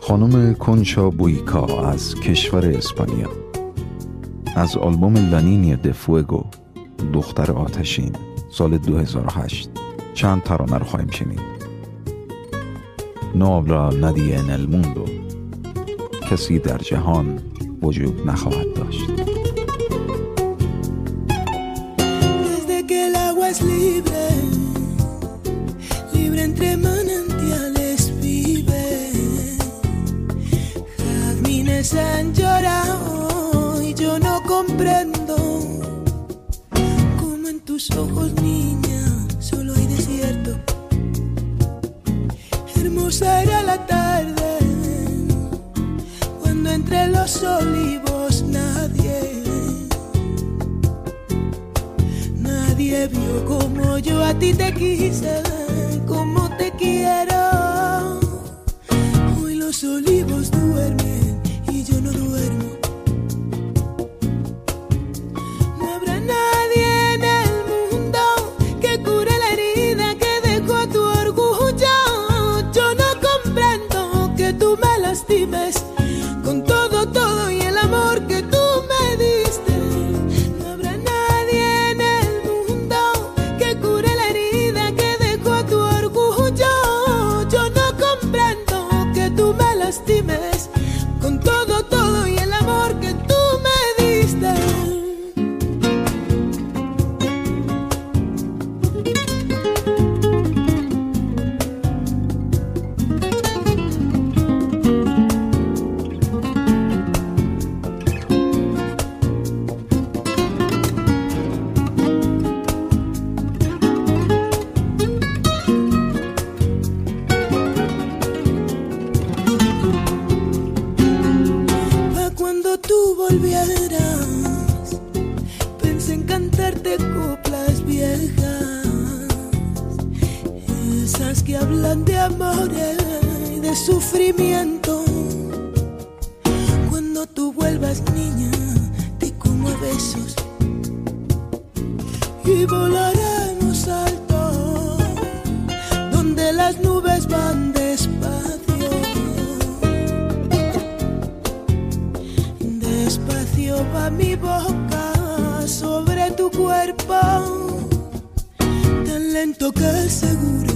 خانم کنچا بویکا از کشور اسپانیا. از آلبوم لانینی دفوگو دختر آتشین سال 2008 چند ترانه رو خواهیم شنید. نو ندی ان الموندو. کسی در جهان وجود نخواهد داشت. Tus ojos, niña, solo hay desierto. Hermosa era la tarde cuando entre los olivos nadie, nadie vio como yo a ti te quise, como te quiero. Hoy los olivos duermen yo no duermo. Danzas que hablan de amor y de sufrimiento. Cuando tú vuelvas niña, te como a besos y volaremos alto donde las nubes van despacio. Despacio va mi boca sobre tu cuerpo, tan lento que seguro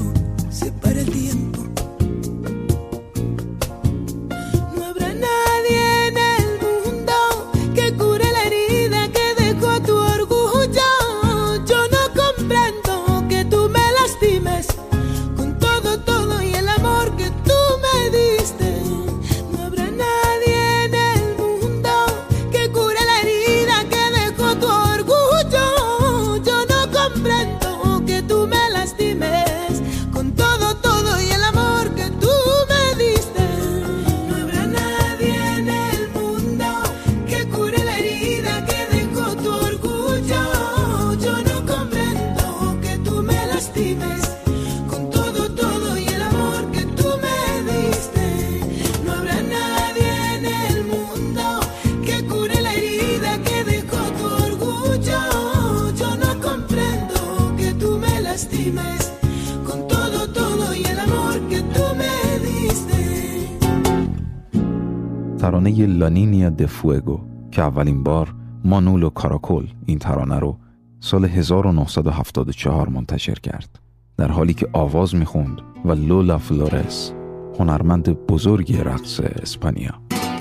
ترانه لانینیا دفوگو که اولین بار مانولو کاراکول این ترانه رو سال 1974 منتشر کرد. در حالی که آواز می‌خوند و لولا فلورس هنرمند بزرگی رقص اسپانیا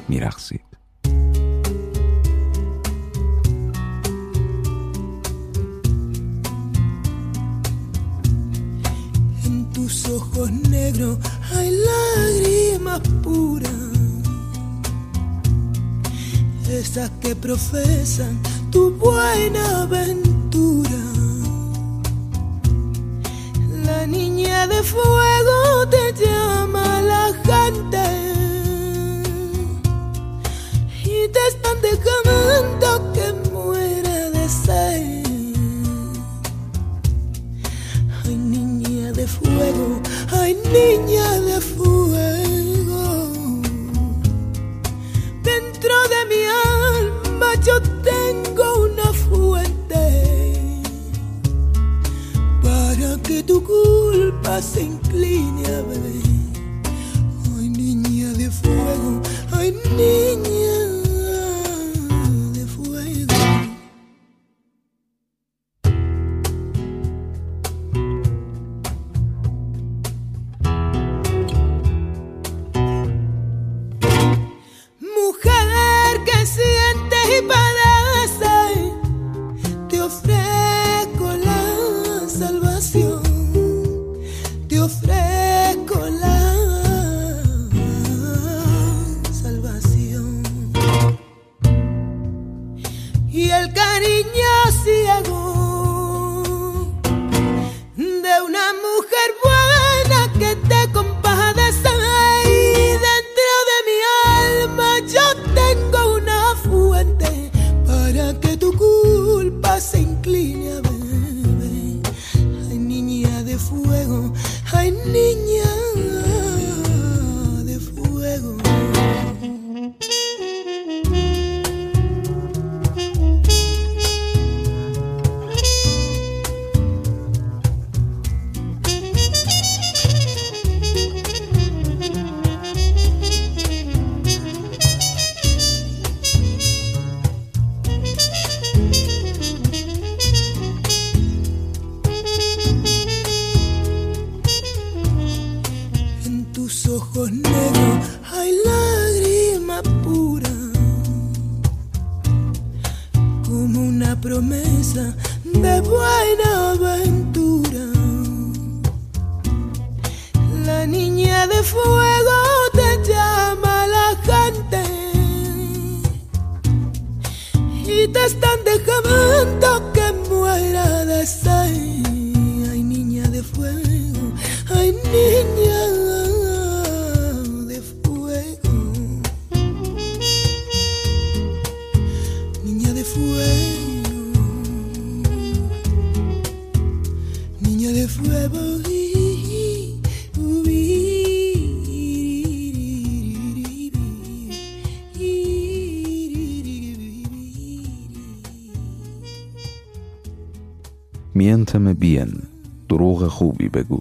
میرقصید. Ojos negros hay lágrimas puras. esas que profesan tu buena aventura. La niña de fuego te llama la gente y te están dejando que muera de sed. Ay, niña de fuego, ay, niña de fuego. más incline a mí. Ay, niña de fuego, ay, niña. حاتم بین دروغ خوبی بگو.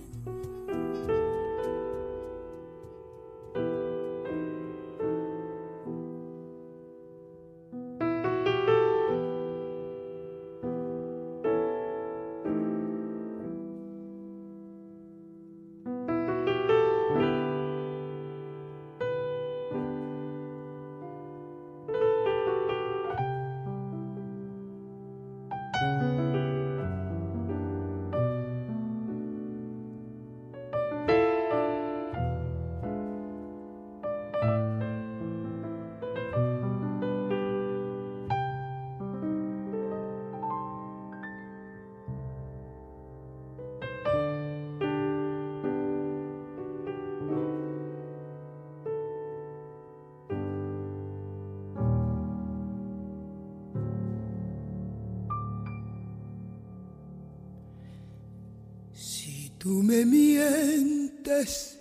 Tú me mientes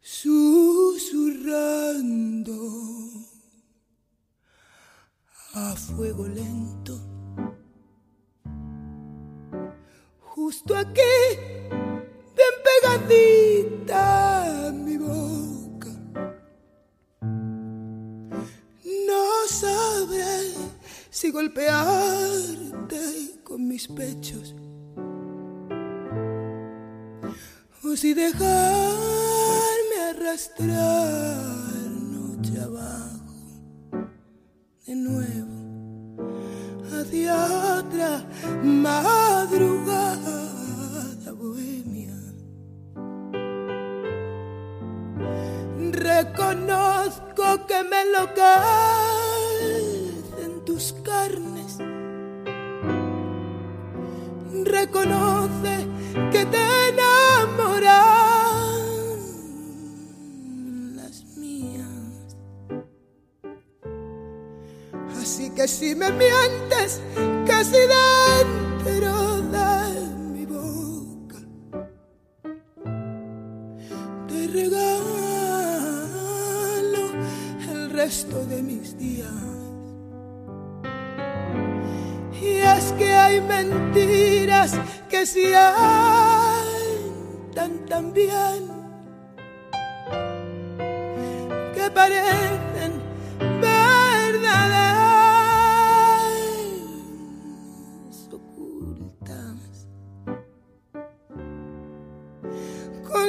susurrando a fuego lento. Justo aquí, bien pegadita a mi boca. No sabré si golpearte con mis pechos luz y dejarme arrastrar.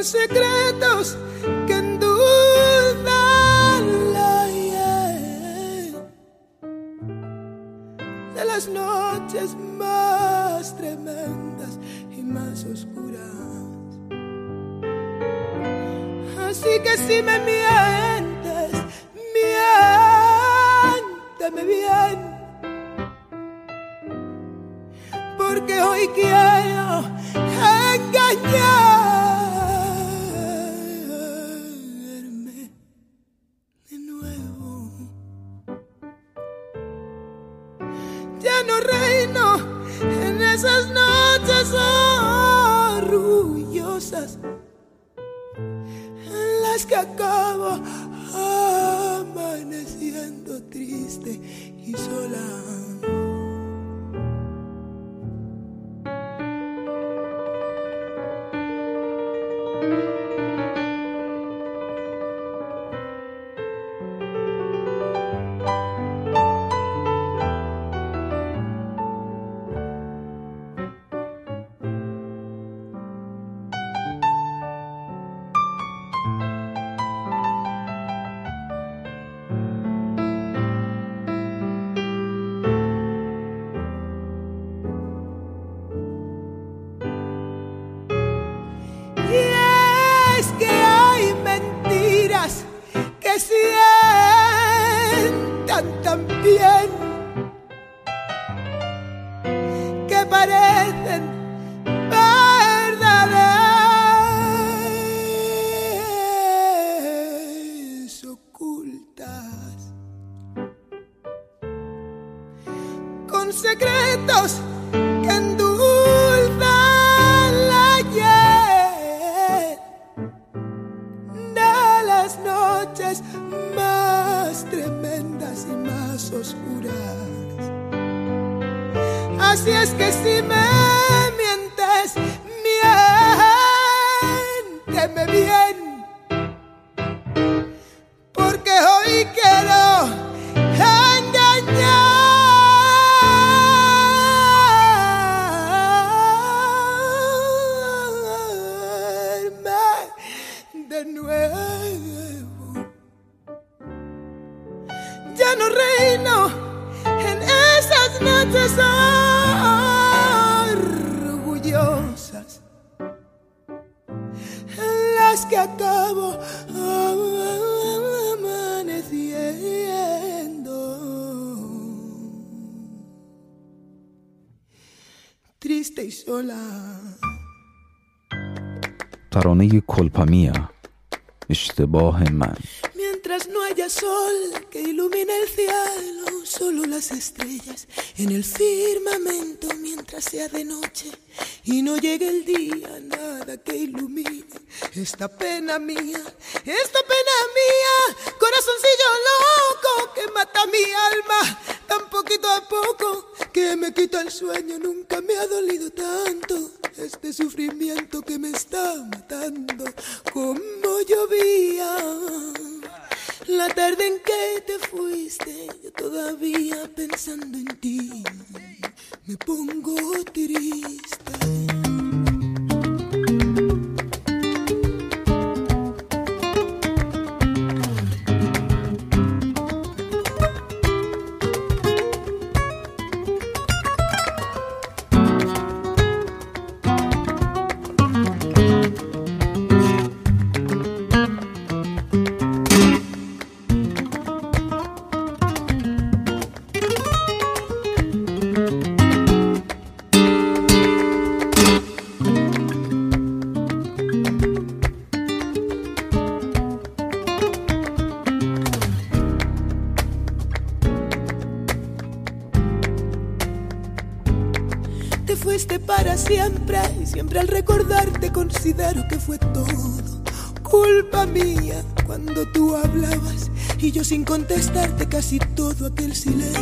Secretos nuevo. Ya no reino en esas noches orgullosas en las que acabo amaneciendo. Triste y sola. Taronegi Colpa Mía اشتباه من Mientras no haya sol que ilumine el cielo, solo las estrellas en el firmamento mientras sea de noche y no llegue el día, nada que ilumine esta pena mía, esta pena mía, corazoncillo loco que mata mi alma tan poquito a poco que me quita el sueño, nunca me ha dolido tanto este sufrimiento que me está matando como llovía. La tarde en que te fuiste, yo todavía pensando en ti, me pongo triste. Siempre y siempre al recordarte considero que fue todo culpa mía cuando tú hablabas y yo sin contestarte casi todo aquel silencio.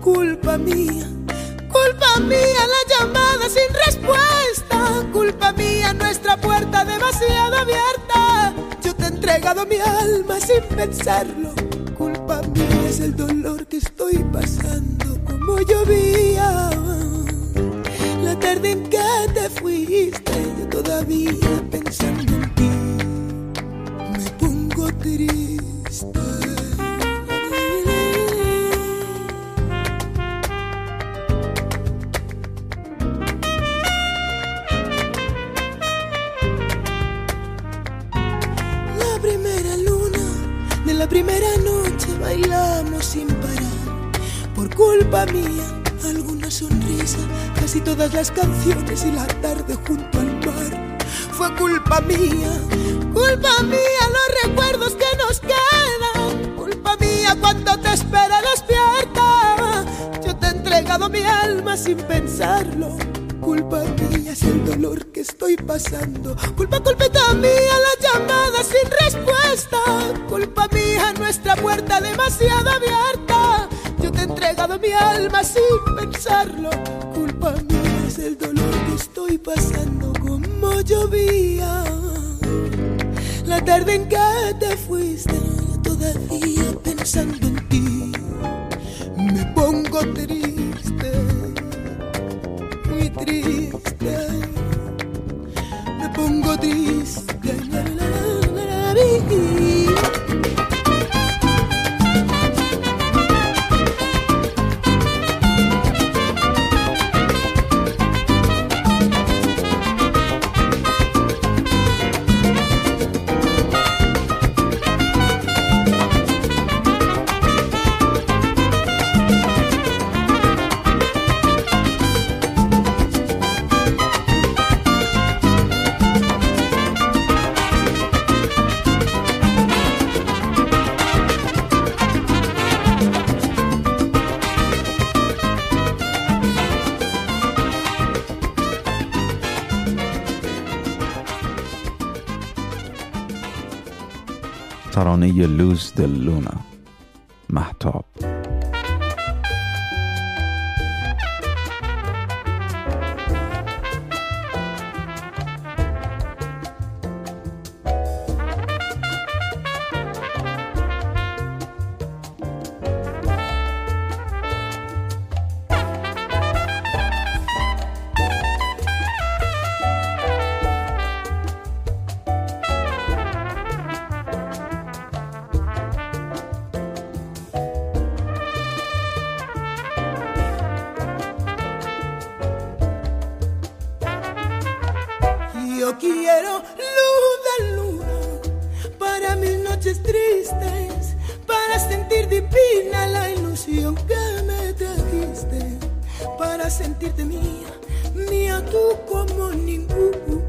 Culpa mía, culpa mía la llamada sin respuesta. Culpa mía nuestra puerta demasiado abierta. Yo te he entregado mi alma sin pensarlo. En que te fuiste, yo todavía pensando en ti. Me pongo triste. La primera luna de la primera noche bailamos sin parar. Por culpa mía, alguna sonrisa, casi todas las canciones y la tarde junto al mar. Fue culpa mía, culpa mía los recuerdos que nos quedan. Culpa mía cuando te espera despierta. Yo te he entregado mi alma sin pensarlo. Culpa mía es el dolor que estoy pasando. Culpa, culpita mía la llamada sin respuesta. Culpa mía nuestra puerta demasiado abierta. Yo te he entregado mi alma sin pensarlo. Mía es el dolor que estoy pasando como llovía. La tarde en que te fuiste, todavía pensando en ti. Me pongo triste, muy triste. Me pongo triste. La, la, la, you lose the Luna. Para sentir divina la ilusión que me trajiste, para sentirte mía, mía tú como ninguna.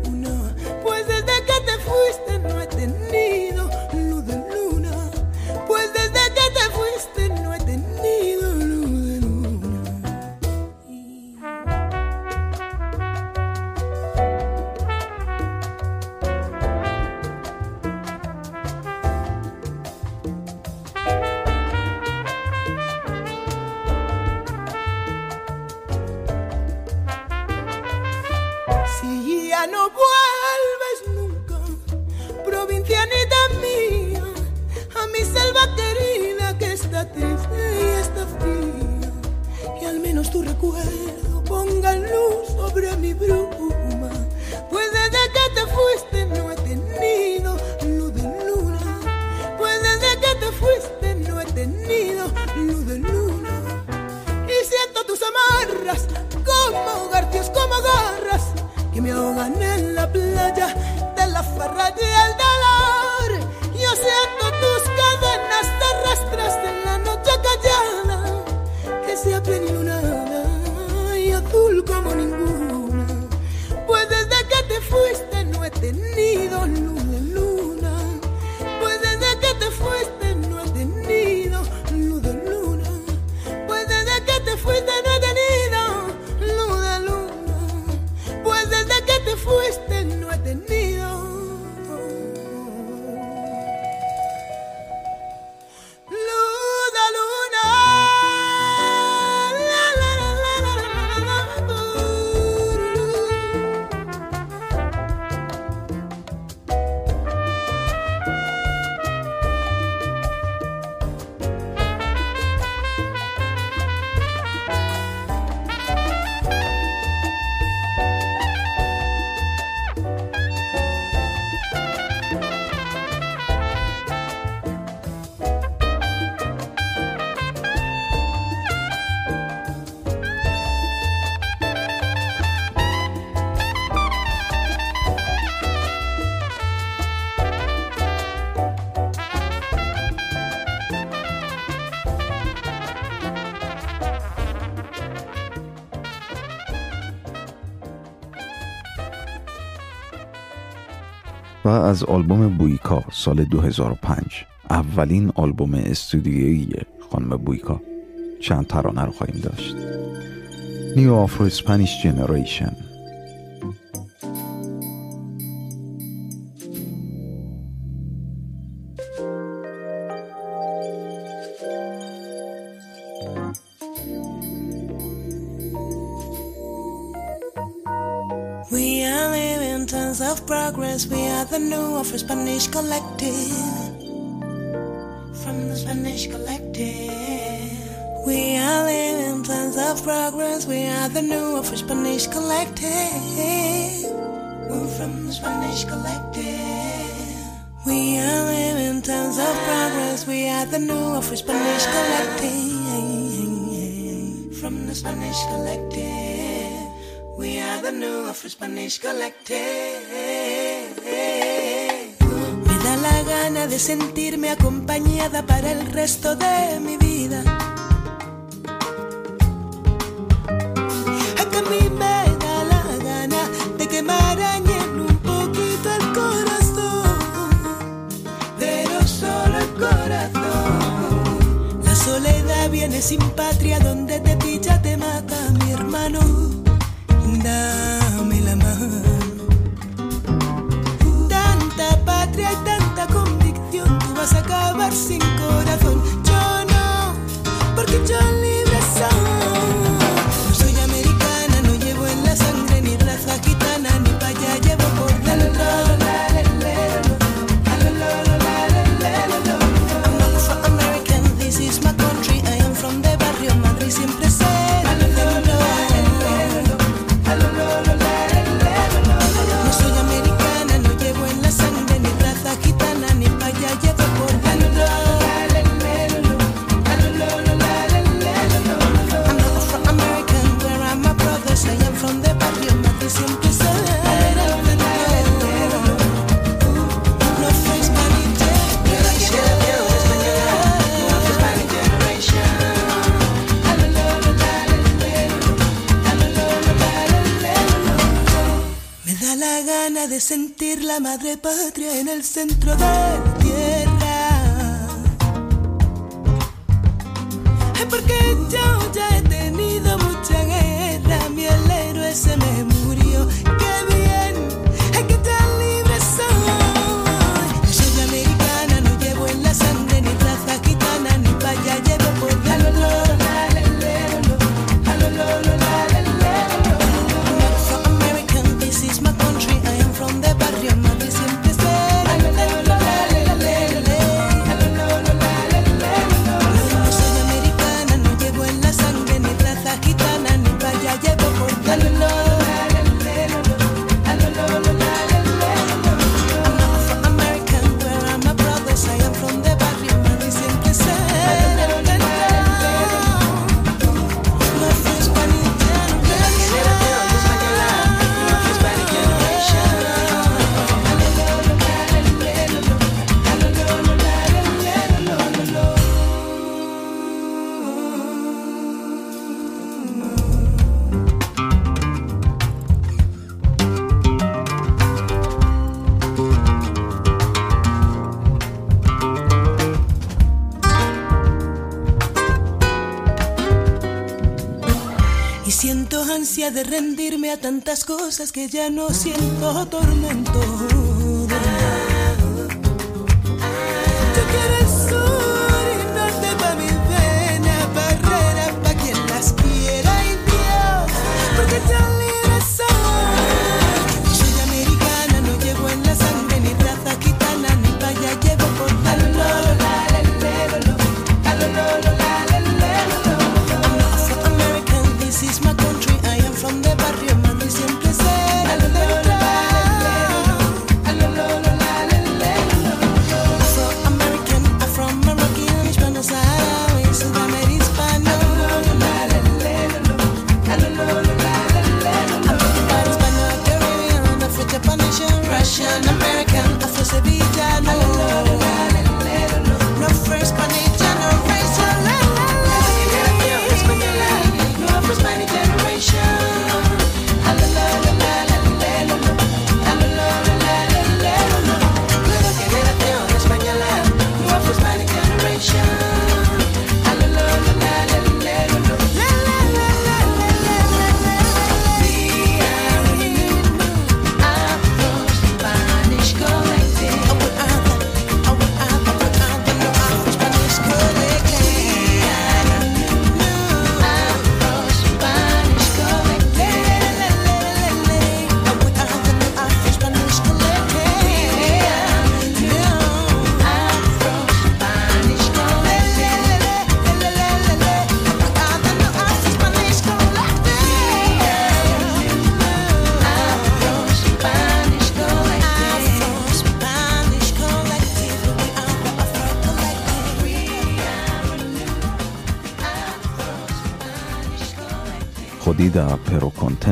Aplenilunada y azul como ninguna. Pues desde que te fuiste no he tenido و از آلبوم بویکا سال 2005 اولین آلبوم استودیویی خانم بویکا. چند ترانه رو خواهیم داشت. نیو آفرو اسپانیش جنریشن collective. From the Spanish collective. We are living plans of progress. We are the new of Spanish collective. We're from the Spanish collective. We are living times of progress. We are the new of Spanish collective. From the Spanish collective. We are the new of Spanish collective. de sentirme acompañada para el resto de mi vida. A que a mí me da la gana de que me arañen un poquito el corazón, pero solo el corazón. La soledad viene sin patria donde te pilla sin corazón. Yo no, porque yo le don't die. Y siento ansia de rendirme a tantas cosas que ya no siento tormento.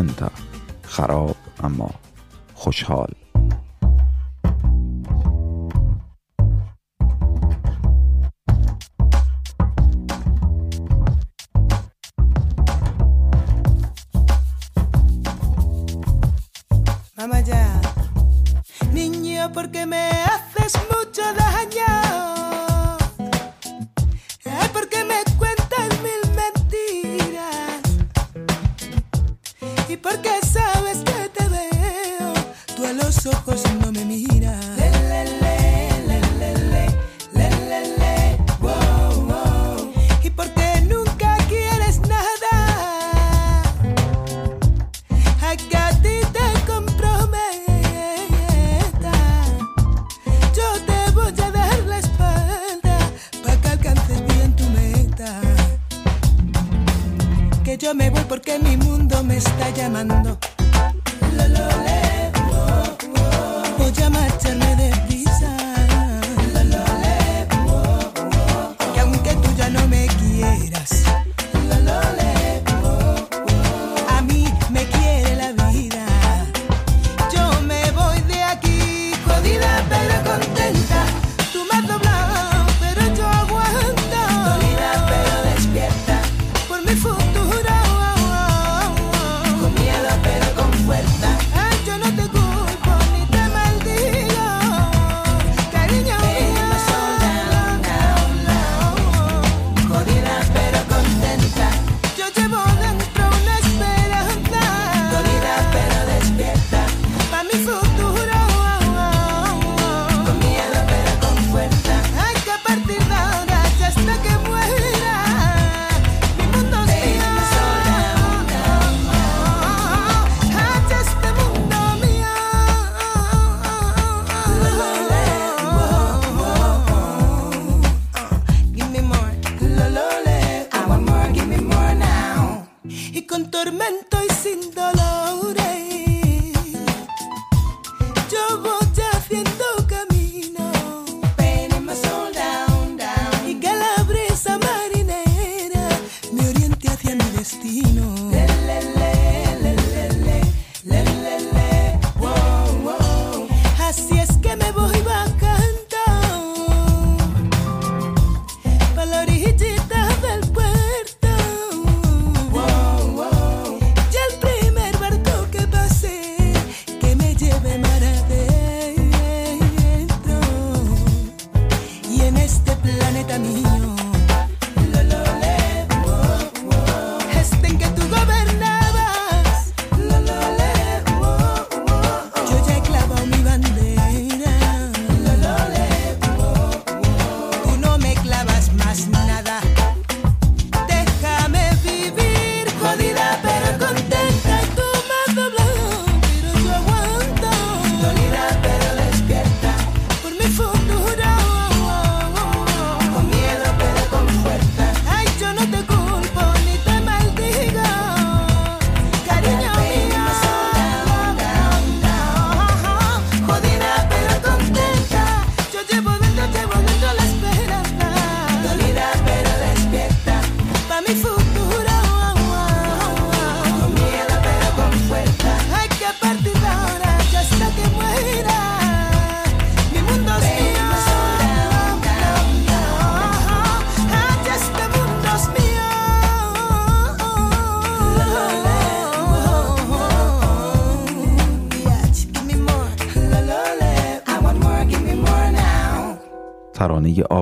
Contenta خراب اما خوشحال.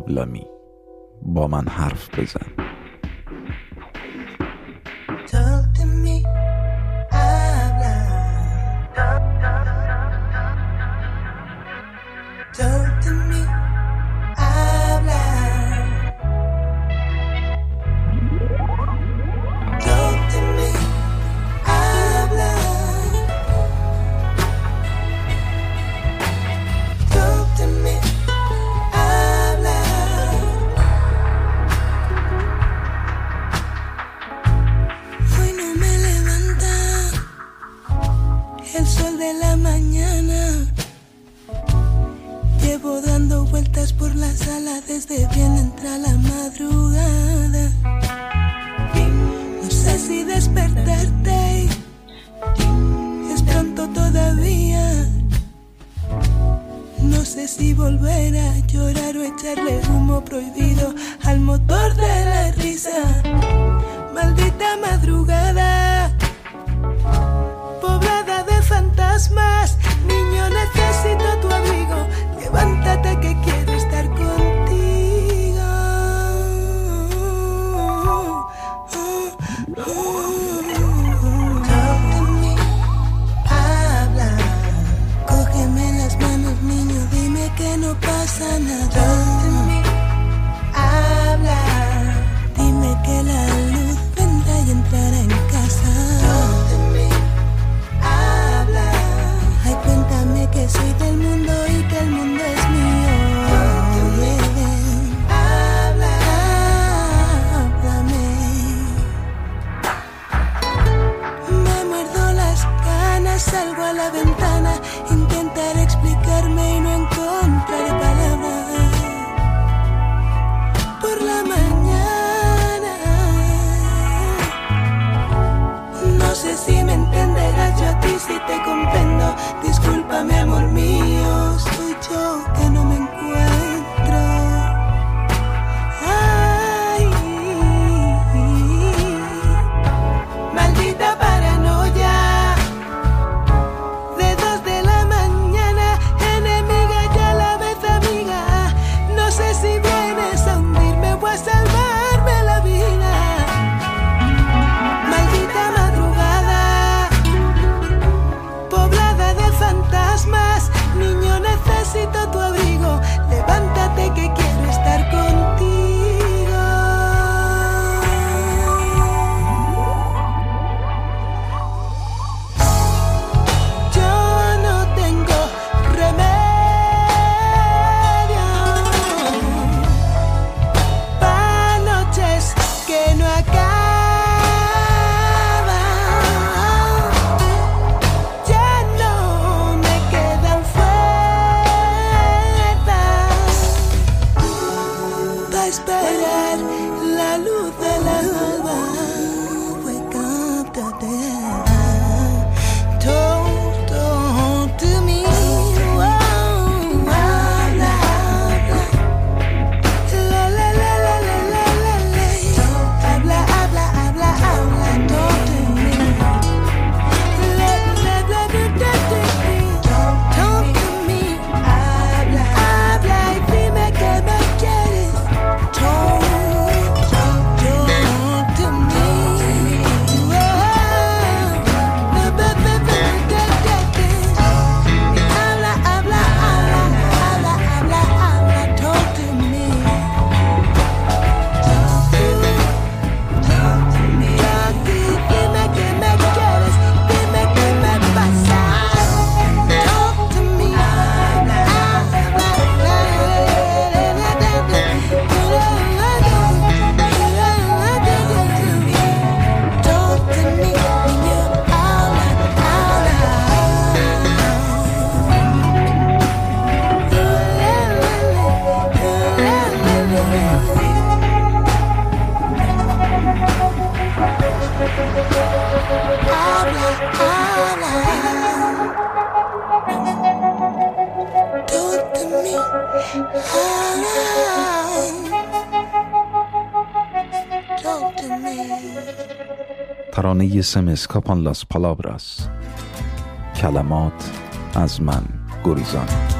آبلامی. با من حرف بزن. ترانه سمسکاپان لاس پالابراس کلمات از من گریزان.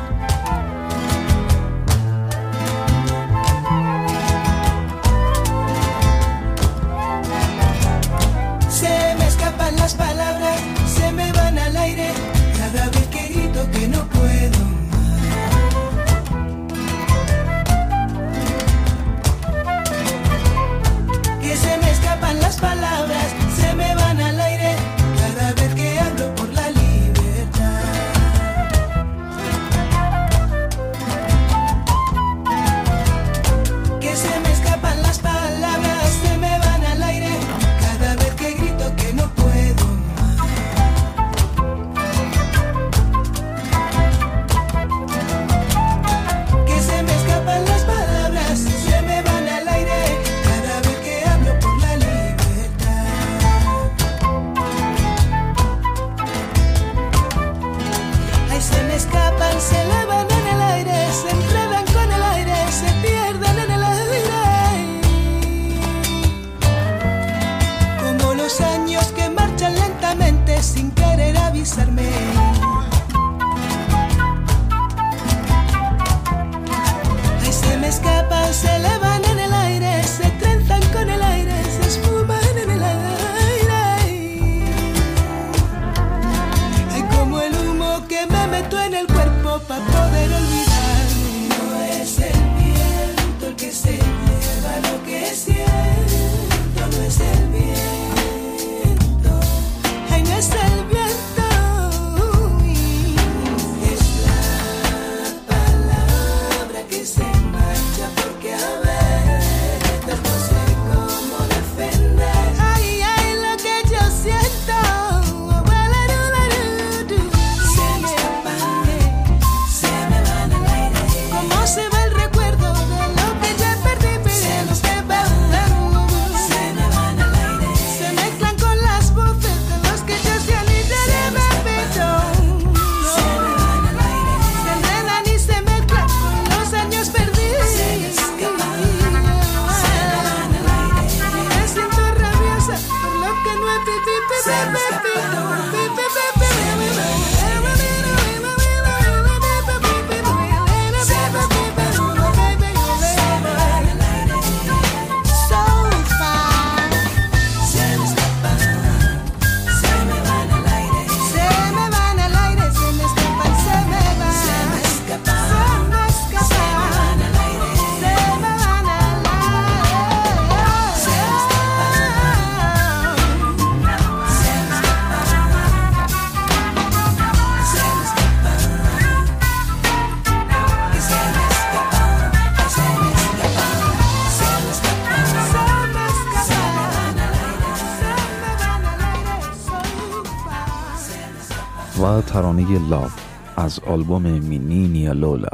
ترانه لاو از آلبوم مینی نیا لولا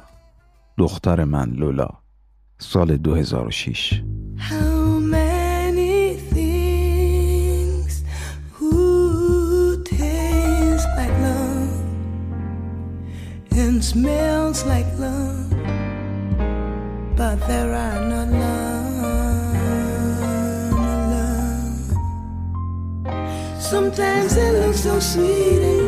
دختر من لولا سال 2006 How many things who taste like love and smells like love, but there are no love, no love. Sometimes it looks so sweet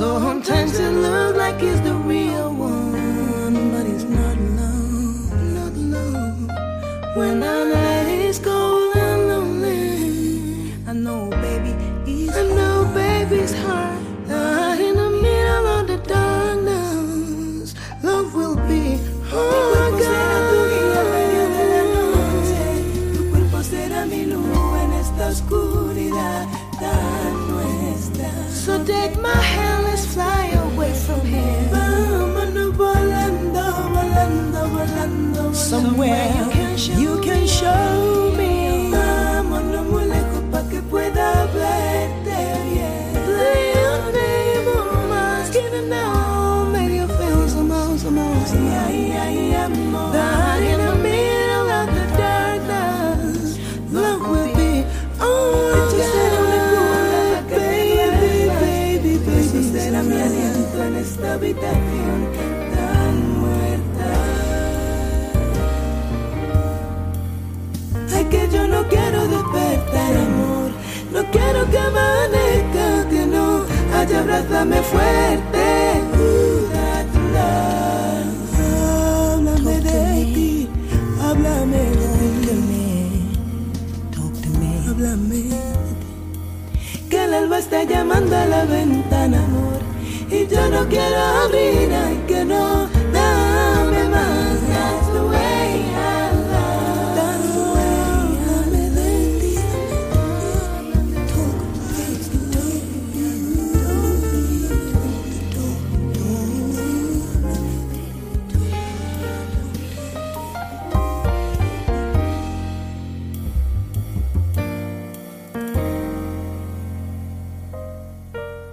Sometimes it looks like it's the real one, but it's not love, not love. When our esta habitación tan muerta. Ay, que yo no quiero despertar, amor. No quiero que amanezca, que no haya abrázame fuerte. Uh. Háblame de ti, háblame de ti. Háblame de ti. Que el alba está llamando a la ventana, yo no quiero abrir, ay, que no,